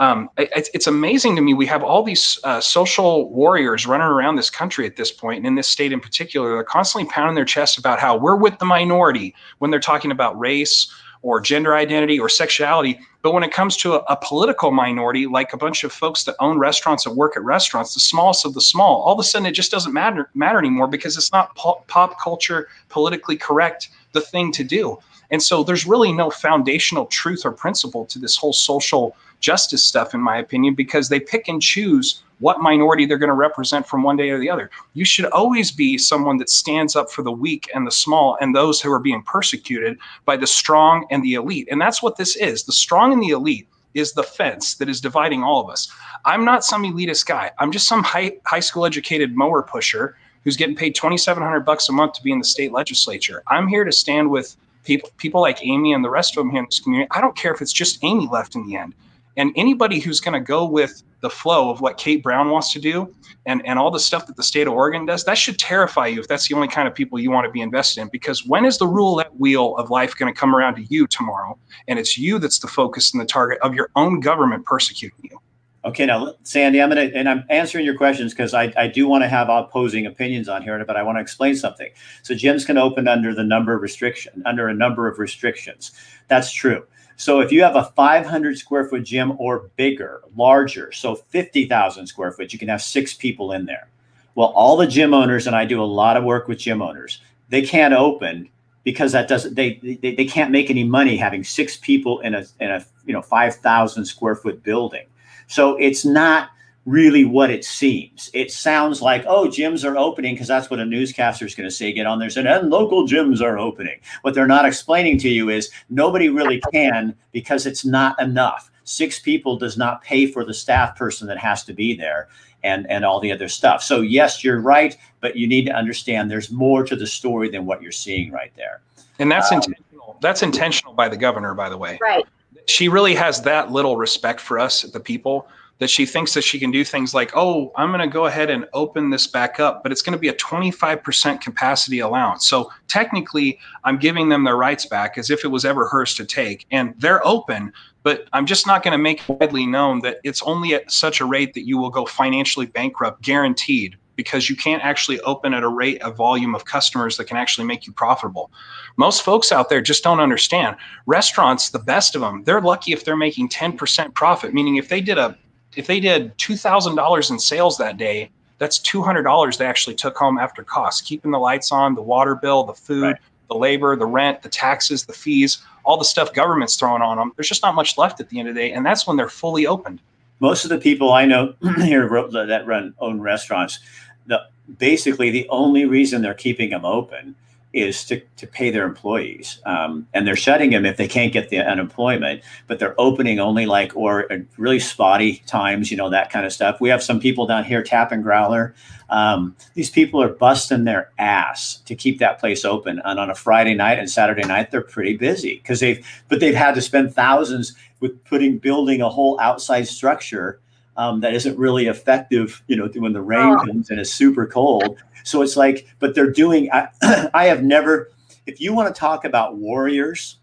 Um, it, it's amazing to me. We have all these uh, social warriors running around this country at this point, and in this state in particular, they're constantly pounding their chests about how we're with the minority when they're talking about race or gender identity or sexuality. But when it comes to a, a, political minority, like a bunch of folks that own restaurants and work at restaurants, the smallest of the small, all of a sudden it just doesn't matter matter anymore because it's not pop, pop culture politically correct the thing to do. And so there's really no foundational truth or principle to this whole social justice stuff, in my opinion, because they pick and choose what minority they're going to represent from one day or the other. You should always be someone that stands up for the weak and the small and those who are being persecuted by the strong and the elite. And that's what this is. The strong and the elite is the fence that is dividing all of us. I'm not some elitist guy. I'm just some high, high school educated mower pusher who's getting paid 2700 bucks a month to be in the state legislature. I'm here to stand with people people like Amy and the rest of them here in this community. I don't care if it's just Amy left in the end. And anybody who's going to go with the flow of what Kate Brown wants to do and, and all the stuff that the state of Oregon does, that should terrify you if that's the only kind of people you want to be invested in. Because when is the roulette wheel of life going to come around to you tomorrow? And it's you that's the focus and the target of your own government persecuting you. Okay, now Sandy, I'm gonna and I'm answering your questions because I, I do want to have opposing opinions on here, but I want to explain something. So gyms can open under the number of restriction under a number of restrictions. That's true. So if you have a 500 square foot gym or bigger, larger, so 50,000 square foot, you can have six people in there. Well, all the gym owners, and I do a lot of work with gym owners, they can't open because that doesn't they, they they can't make any money having six people in a in a you know 5,000 square foot building. So it's not really what it seems. It sounds like, oh, gyms are opening because that's what a newscaster is going to say. Get on there and, and local gyms are opening. What they're not explaining to you is nobody really can because it's not enough. Six people does not pay for the staff person that has to be there and and all the other stuff. So yes, you're right, but you need to understand there's more to the story than what you're seeing right there. And that's um, intentional. That's intentional by the governor, by the way. Right. She really has that little respect for us, the people, that she thinks that she can do things like, oh, I'm going to go ahead and open this back up, but it's going to be a 25% capacity allowance. So technically, I'm giving them their rights back as if it was ever hers to take. And they're open, but I'm just not going to make widely known that it's only at such a rate that you will go financially bankrupt, guaranteed, because you can't actually open at a rate of volume of customers that can actually make you profitable. Most folks out there just don't understand. Restaurants, the best of them, they're lucky if they're making 10% profit, meaning if they did a if they did $2,000 in sales that day, that's $200 they actually took home after costs, keeping the lights on, the water bill, the food, right. the labor, the rent, the taxes, the fees, all the stuff government's throwing on them. There's just not much left at the end of the day. And that's when they're fully opened. Most of the people I know [clears throat] here that run own restaurants, the, basically the only reason they're keeping them open is to, to pay their employees. Um, and they're shutting them if they can't get the unemployment, but they're opening only like, or really spotty times, you know, that kind of stuff. We have some people down here, Tap and Growler. Um, these people are busting their ass to keep that place open. And on a Friday night and Saturday night, they're pretty busy because they've, but they've had to spend thousands with putting, building a whole outside structure um, that isn't really effective, you know, when the rain Oh. comes and it's super cold. So it's like, but they're doing. I, [clears throat] I have never. If you want to talk about warriors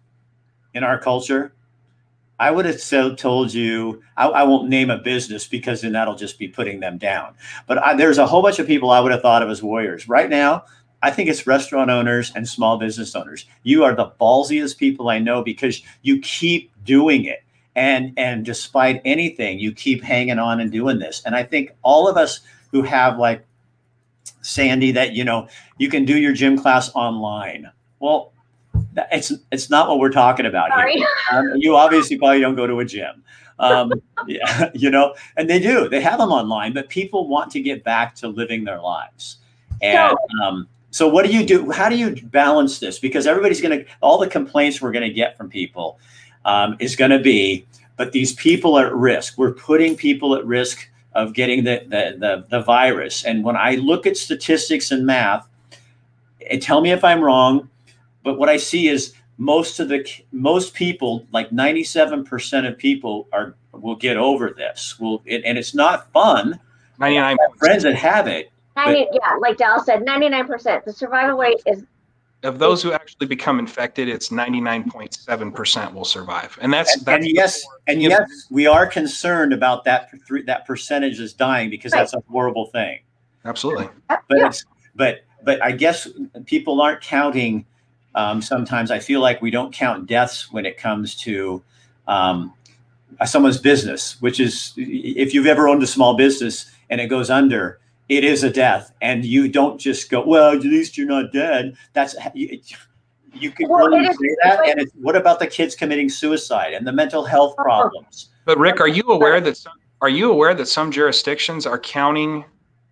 in our culture, I would have so told you. I, I won't name a business because then that'll just be putting them down. But I, there's a whole bunch of people I would have thought of as warriors. Right now, I think it's restaurant owners and small business owners. You are the ballsiest people I know because you keep doing it. And and despite anything, you keep hanging on and doing this. And I think all of us who have like Sandy that you know you can do your gym class online. Well, it's it's not what we're talking about here. [laughs] Um, you obviously probably don't go to a gym. Um, [laughs] yeah, you know, and they do. They have them online, but people want to get back to living their lives. And um, so, what do you do? How do you balance this? Because everybody's going to, all the complaints we're going to get from people um, is going to be, but these people are at risk. We're putting people at risk of getting the, the, the, the virus. And when I look at statistics and math, and tell me if I'm wrong, but what I see is most of the most people, like 97% of people, are will get over this. Will and it's not fun. 99 Friends that have it, 90, yeah, like Dallas said, 99%. The survival rate is of those who actually become infected, it's 99.7% will survive. And that's, and, that's and yes, and yes, we are concerned about that that percentage is dying because Right. that's a horrible thing. absolutely. But yeah. it's but but I guess people aren't counting. Um, sometimes I feel like we don't count deaths when it comes to um, someone's business, which is if you've ever owned a small business and it goes under, it is a death, and you don't just go, well, at least you're not dead. That's you, you could Well, really it is- say that. And it's, what about the kids committing suicide and the mental health uh-huh. problems? But Rick, are you aware that some, are you aware that some jurisdictions are counting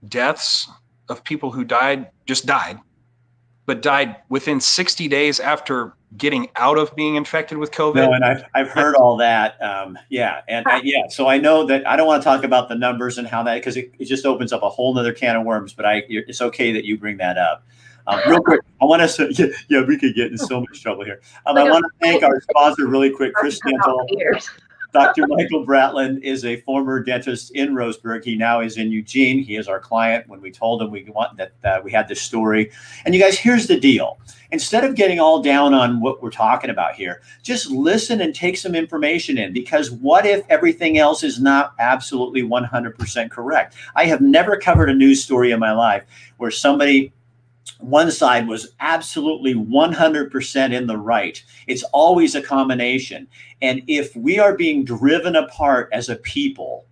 deaths of people who died just died, but died within 60 days after getting out of being infected with COVID? No, and I've, I've heard all that. Um, yeah. And uh, yeah, so I know that I don't want to talk about the numbers and how that, because it, it just opens up a whole nother can of worms, but I, you're- it's okay that you bring that up. Um, real quick, I want us to, yeah, yeah, we could get in so much trouble here. Um, I want to thank our sponsor really quick, Chris Dental. Dr. Michael Bratland is a former dentist in Roseburg. He now is in Eugene. He is our client. When we told him we want that uh, we had this story, and you guys, here's the deal: instead of getting all down on what we're talking about here, just listen and take some information in. Because what if everything else is not absolutely 100% correct? I have never covered a news story in my life where somebody one side was absolutely 100% in the right. It's always a combination. And if we are being driven apart as a people,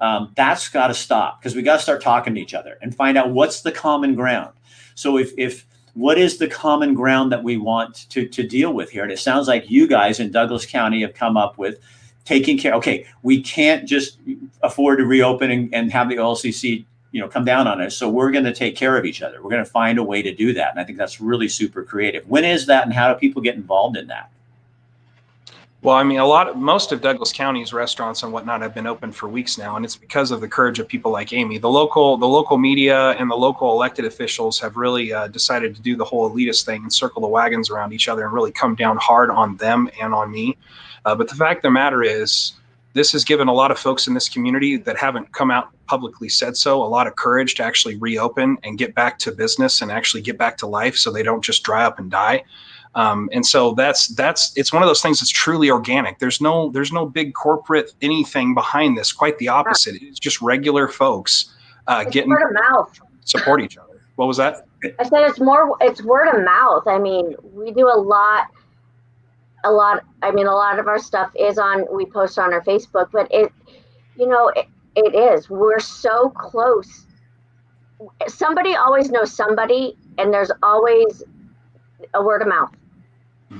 um, that's got to stop because we got to start talking to each other and find out what's the common ground. So if if what is the common ground that we want to to deal with here? And it sounds like you guys in Douglas County have come up with taking care. Okay, we can't just afford to reopen and, and have the OLCC you know come down on us. So we're going to take care of each other. We're going to find a way to do that, and I think that's really super creative. When is that, and how do people get involved in that? Well, I mean, a lot of most of Douglas County's restaurants and whatnot have been open for weeks now, and it's because of the courage of people like Amy. The local, the local media and the local elected officials have really uh, decided to do the whole elitist thing and circle the wagons around each other and really come down hard on them and on me. Uh, but the fact of the matter is, this has given a lot of folks in this community that haven't come out publicly said so a lot of courage to actually reopen and get back to business and actually get back to life, so they don't just dry up and die. Um, and so that's that's it's one of those things that's truly organic. There's no there's no big corporate anything behind this. Quite the opposite. It's just regular folks uh, getting word of mouth. support each other. What was that? I said it's more. It's word of mouth. I mean, we do a lot. A lot. I mean, a lot of our stuff is on. We post on our Facebook, but it, you know, it, it is. We're so close. Somebody always knows somebody, and there's always a word of mouth.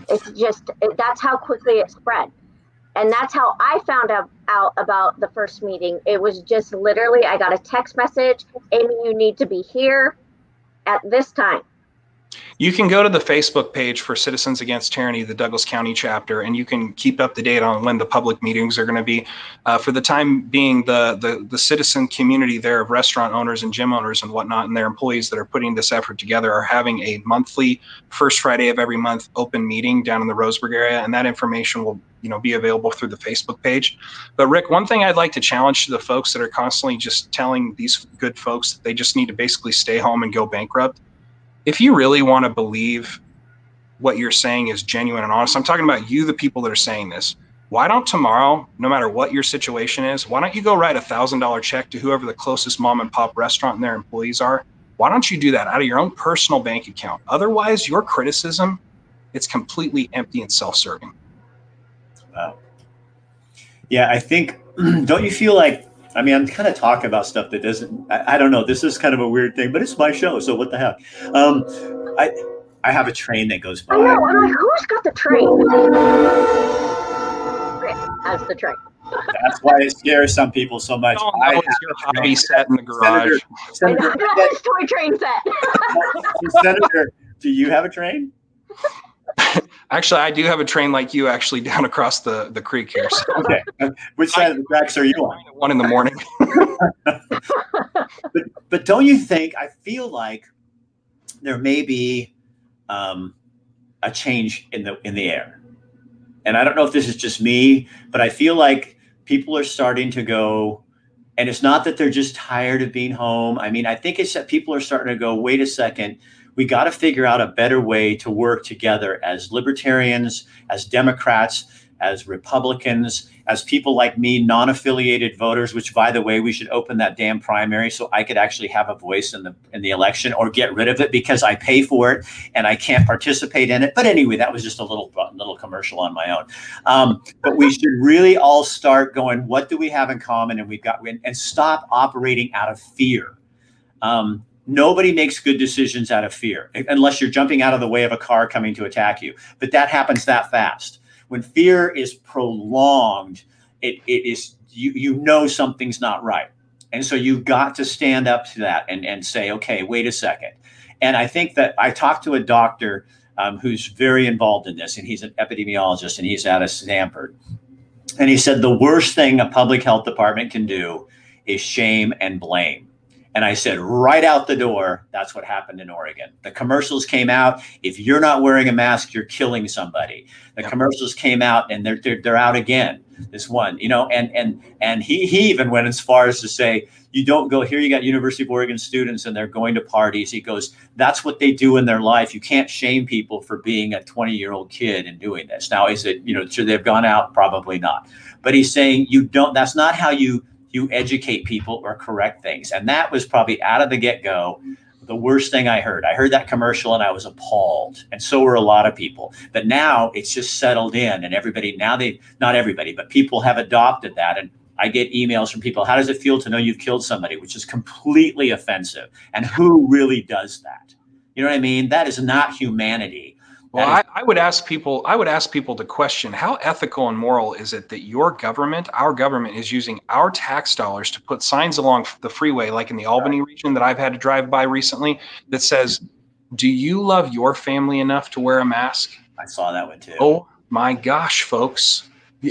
It's just it, that's how quickly it spread, and that's how I found out, out about the first meeting. It was just literally I got a text message, Amy, you need to be here at this time. You can go to the Facebook page for Citizens Against Tyranny, the Douglas County chapter, and you can keep up to date on when the public meetings are going to be. Uh, for the time being, the, the the citizen community there of restaurant owners and gym owners and whatnot, and their employees that are putting this effort together are having a monthly, first Friday of every month open meeting down in the Roseburg area, and that information will you know be available through the Facebook page. But Rick, one thing I'd like to challenge to the folks that are constantly just telling these good folks that they just need to basically stay home and go bankrupt if you really want to believe what you're saying is genuine and honest, I'm talking about you, the people that are saying this. Why don't tomorrow, no matter what your situation is, why don't you go write a thousand dollar check to whoever the closest mom and pop restaurant and their employees are? Why don't you do that out of your own personal bank account? Otherwise, your criticism, it's completely empty and self-serving. Wow. Yeah, I think. [clears throat] Don't you feel like I mean, I'm kind of talking about stuff that doesn't. I, I, don't know. This is kind of a weird thing, but it's my show, so what the heck? Um, I I have a train that goes by. I know. I'm like, who's got the train? Has the train. That's why it scares some people so much. Oh, that was your hobby set in the garage. Senator, Senator, that, toy train set. [laughs] Senator, do you have a train? Actually, I do have a train like you actually [laughs] down across the, the creek here. So. [laughs] Okay. Which side of the tracks are you on? One in the morning. [laughs] but, but don't you think, I feel like there may be um, a change in the in the air. And I don't know if this is just me, but I feel like people are starting to go, and it's not that they're just tired of being home. I mean, I think it's that people are starting to go, wait a second, we got to figure out a better way to work together as libertarians, as Democrats, as Republicans, as people like me, non affiliated voters, which, by the way, we should open that damn primary so I could actually have a voice in the, in the election or get rid of it because I pay for it and I can't participate in it. But anyway, that was just a little, little commercial on my own. Um, but we should really all start going, what do we have in common? And we've got, and stop operating out of fear. Um, Nobody makes good decisions out of fear, unless you're jumping out of the way of a car coming to attack you. But that happens that fast. When fear is prolonged, it, it is you you know something's not right. And so you've got to stand up to that and, and say, okay, wait a second. And I think that I talked to a doctor um, who's very involved in this, and he's an epidemiologist and he's out of Stanford. And he said the worst thing a public health department can do is shame and blame. And I said, right out the door, that's what happened in Oregon. The commercials came out. If you're not wearing a mask, you're killing somebody. The yep. commercials came out and they're, they're, they're out again. This one, you know, and and and he he even went as far as to say, you don't go here. You got University of Oregon students and they're going to parties. He goes, that's what they do in their life. You can't shame people for being a 20 year old kid and doing this. Now, is it you know should they've gone out? Probably not. But he's saying you don't. That's not how you you educate people or correct things. And that was probably out of the get go the worst thing I heard. I heard that commercial and I was appalled. And so were a lot of people. But now it's just settled in and everybody, now they, not everybody, but people have adopted that. And I get emails from people, how does it feel to know you've killed somebody, which is completely offensive. And who really does that? You know what I mean? That is not humanity. Well, I, I, would ask people. I would ask people to question how ethical and moral is it that your government, our government, is using our tax dollars to put signs along the freeway, like in the Albany region that I've had to drive by recently, that says, "Do you love your family enough to wear a mask?" I saw that one too. Oh my gosh, folks!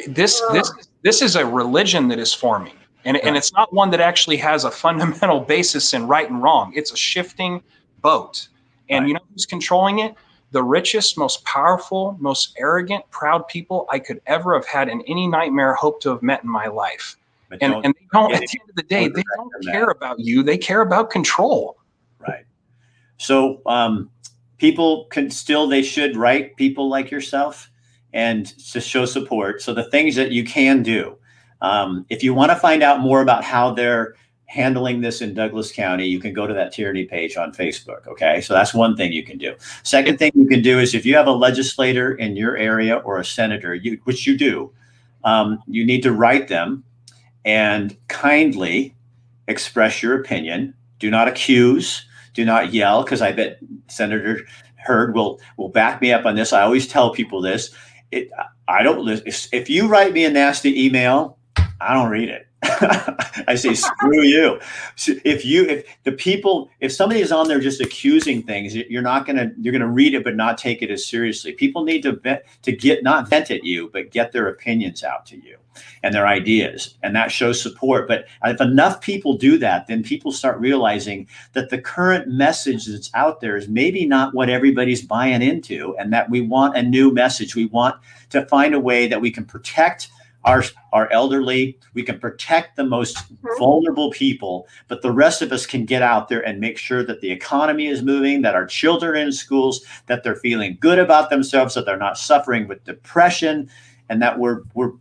This this this is a religion that is forming, and and it's not one that actually has a fundamental basis in right and wrong. It's a shifting boat, and right. you know who's controlling it? The richest, most powerful, most arrogant, proud people I could ever have had in any nightmare hope to have met in my life. and, and they don't, at the end of the day, they don't care that. about you. They care about control. Right. So um, people can still, they should write people like yourself and to show support. So the things that you can do. Um, if you want to find out more about how they're handling this in Douglas County, you can go to that tyranny page on Facebook. Okay. So that's one thing you can do. Second thing you can do is if you have a legislator in your area or a senator, you, which you do, um, you need to write them and kindly express your opinion. Do not accuse, do not yell, because I bet Senator Heard will will back me up on this. I always tell people this. It, I don't if you write me a nasty email, I don't read it. [laughs] I say, screw you. If you, if the people, if somebody is on there just accusing things, you're not gonna, you're gonna read it but not take it as seriously. People need to vent, to get not vent at you, but get their opinions out to you and their ideas, and that shows support. But if enough people do that, then people start realizing that the current message that's out there is maybe not what everybody's buying into, and that we want a new message. We want to find a way that we can protect our our elderly we can protect the most mm-hmm. vulnerable people but the rest of us can get out there and make sure that the economy is moving that our children are in schools that they're feeling good about themselves that they're not suffering with depression and that we're we're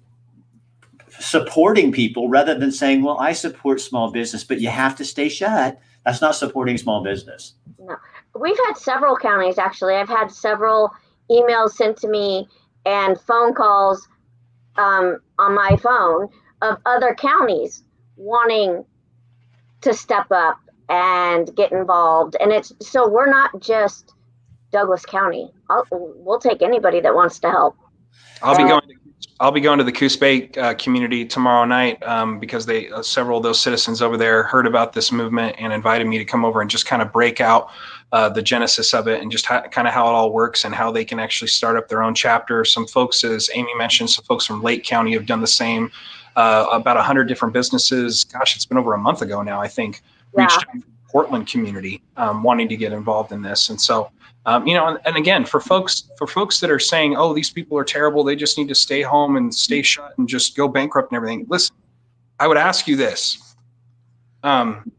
supporting people rather than saying well i support small business but you have to stay shut. That's not supporting small business. No. We've had several counties actually. I've had several emails sent to me and phone calls um, on my phone of other counties wanting to step up and get involved. And it's so we're not just Douglas County. I'll, we'll take anybody that wants to help. I'll be going. To, I'll be going to the Coos Bay uh, community tomorrow night um, because they uh, several of those citizens over there heard about this movement and invited me to come over and just kind of break out uh, the genesis of it and just ha- kind of how it all works and how they can actually start up their own chapter. Some folks, as Amy mentioned, some folks from Lake County have done the same. Uh, about 100 different businesses. Gosh, it's been over a month ago now, I think, yeah. reached out Portland community um, wanting to get involved in this. And so, um, you know, and, and, again, for folks for folks that are saying, "Oh, these people are terrible. They just need to stay home and stay shut and just go bankrupt and everything." Listen, I would ask you this: um,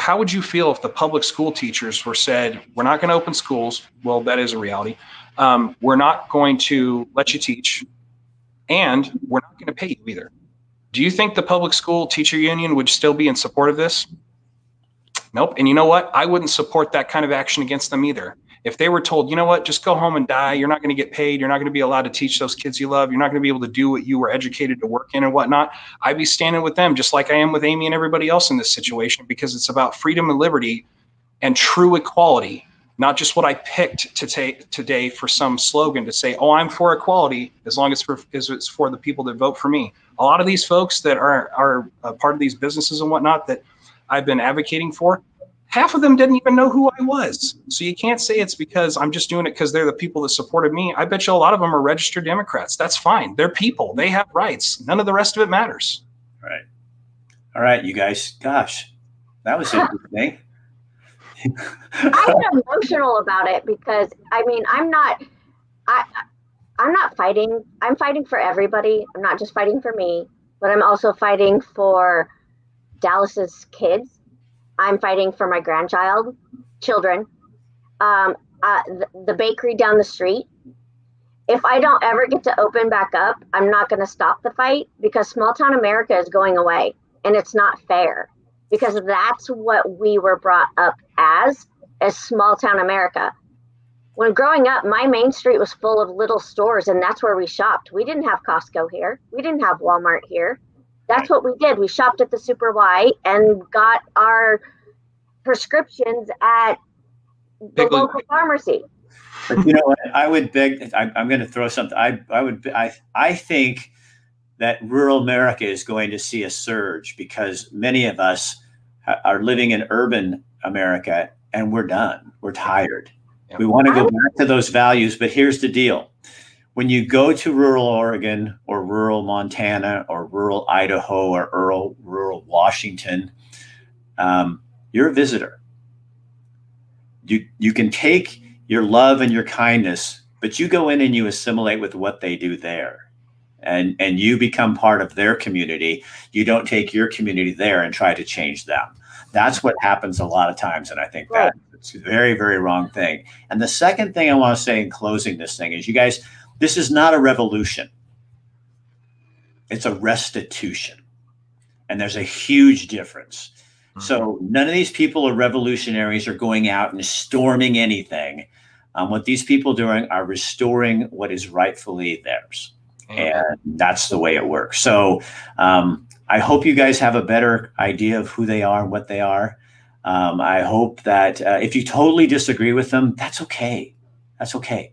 how would you feel if the public school teachers were said, we're not going to open schools? Well, that is a reality. Um, we're not going to let you teach, and we're not going to pay you either. Do you think the public school teacher union would still be in support of this? Nope. And you know what? I wouldn't support that kind of action against them either if they were told, you know what, just go home and die, you're not going to get paid, you're not going to be allowed to teach those kids you love, you're not going to be able to do what you were educated to work in and whatnot, I'd be standing with them just like I am with Amy and everybody else in this situation because it's about freedom and liberty and true equality, not just what I picked to take today for some slogan to say, oh, I'm for equality as long as, for, as it's for the people that vote for me. A lot of these folks that are, are part of these businesses and whatnot that I've been advocating for, half of them didn't even know who I was. So you can't say it's because I'm just doing it because they're the people that supported me. I bet you a lot of them are registered Democrats. That's fine. They're people. They have rights. None of the rest of it matters. Right. All right, you guys. Gosh, that was [laughs] interesting. I get emotional about it because I mean I'm not I I'm not fighting. I'm fighting for everybody. I'm not just fighting for me, but I'm also fighting for Dallas's kids I'm fighting for my grandchild, children, um, uh, the, the bakery down the street. If I don't ever get to open back up, I'm not going to stop the fight because small town America is going away and it's not fair because that's what we were brought up as as small town America. When growing up, my main street was full of little stores and that's where we shopped. We didn't have Costco here. We didn't have Walmart here that's what we did. We shopped at the Super Y and got our prescriptions at the local pharmacy. But you know what? I would beg. I, am going to throw something. I I would. I I think that rural America is going to see a surge because many of us are living in urban America and we're done. We're tired. Yeah. We want to go back to those values. But here's the deal: when you go to rural Oregon or rural Montana or rural Idaho or rural, rural Washington, um, you're a visitor. You, you can take your love and your kindness, but you go in and you assimilate with what they do there. And, and you become part of their community. You don't take your community there and try to change them. That's what happens a lot of times. And I think right. that's a very, very wrong thing. And the second thing I want to say in closing this thing is you guys, this is not a revolution, it's a restitution. And there's a huge difference. Mm-hmm. So none of these people are revolutionaries or going out and storming anything. Um, what these people are doing are restoring what is rightfully theirs. Mm-hmm. And that's the way it works. So um, I hope you guys have a better idea of who they are and what they are. Um, I hope that uh, if you totally disagree with them, that's okay. That's okay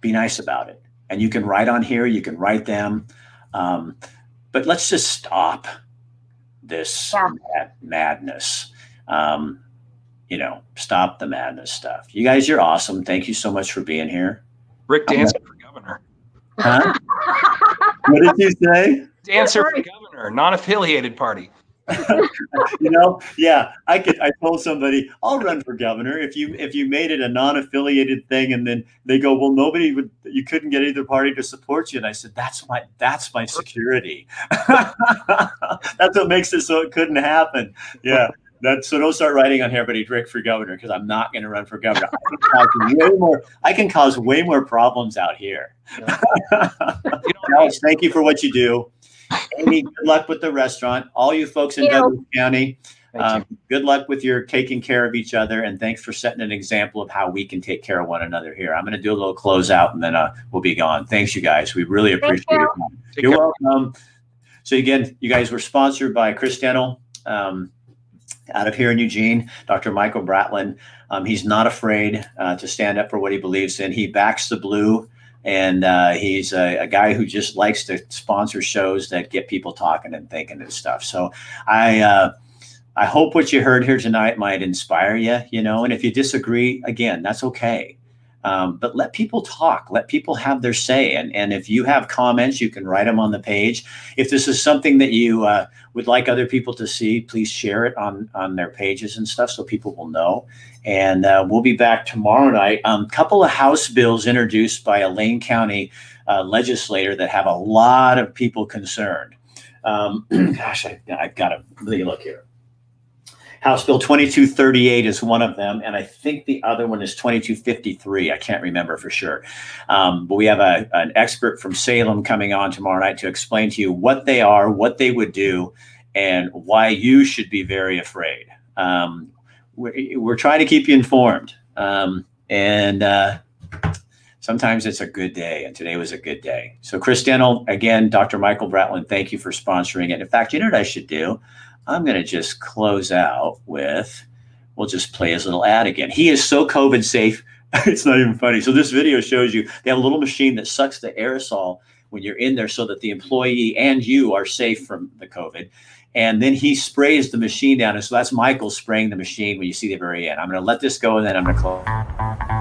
be nice about it. And you can write on here, you can write them. Um, but let's just stop this Yeah. mad- madness. Um, you know, stop the madness stuff. You guys, you're awesome. Thank you so much for being here. Rick I'm for governor. Huh? [laughs] what did you say? Dancer for governor, non-affiliated party. [laughs] you know, yeah, I could. I told somebody I'll run for governor if you if you made it a non-affiliated thing, and then they go, well, nobody would. You couldn't get either party to support you, and I said, that's my that's my security. [laughs] that's what makes it so it couldn't happen. Yeah. That, so don't start writing on here, but he's Rick for governor because I'm not going to run for governor. I can, cause way more, I can cause way more problems out here. You know, Dallas, thank you for what you do. Amy, good luck with the restaurant. All you folks in Thank you. Douglas County, um, good luck with your taking care of each other, and thanks for setting an example of how we can take care of one another here. I'm going to do a little closeout, and then uh, we'll be gone. Thanks, you guys. We really appreciate you. it. Take You're care. welcome. So again, you guys were sponsored by Chris Dental um, out of here in Eugene, Dr. Michael Bratlin. Um, he's not afraid uh, to stand up for what he believes in. He backs the blue, and uh, he's a, a guy who just likes to sponsor shows that get people talking and thinking and stuff. So I. Uh, I hope what you heard here tonight might inspire you, you know, and if you disagree, again, that's okay. Um, but let people talk, let people have their say. And, and if you have comments, you can write them on the page. If this is something that you uh, would like other people to see, please share it on, on their pages and stuff so people will know. And uh, we'll be back tomorrow night. A um, couple of House bills introduced by a Lane County uh, legislator that have a lot of people concerned. Um, [clears throat] gosh, I, I've got to really look here. House Bill 2238 is one of them, and I think the other one is 2253. I can't remember for sure. Um, but we have a, an expert from Salem coming on tomorrow night to explain to you what they are, what they would do, and why you should be very afraid. Um, we're, we're trying to keep you informed. Um, and uh, sometimes it's a good day, and today was a good day. So, Chris Dental, again, Dr. Michael Bratlin, thank you for sponsoring it. In fact, you know what I should do? I'm going to just close out with, we'll just play his little ad again. He is so COVID safe. [laughs] it's not even funny. So this video shows you they have a little machine that sucks the aerosol when you're in there so that the employee and you are safe from the COVID. And then he sprays the machine down. And so that's Michael spraying the machine when you see the very end. I'm going to let this go and then I'm going to close.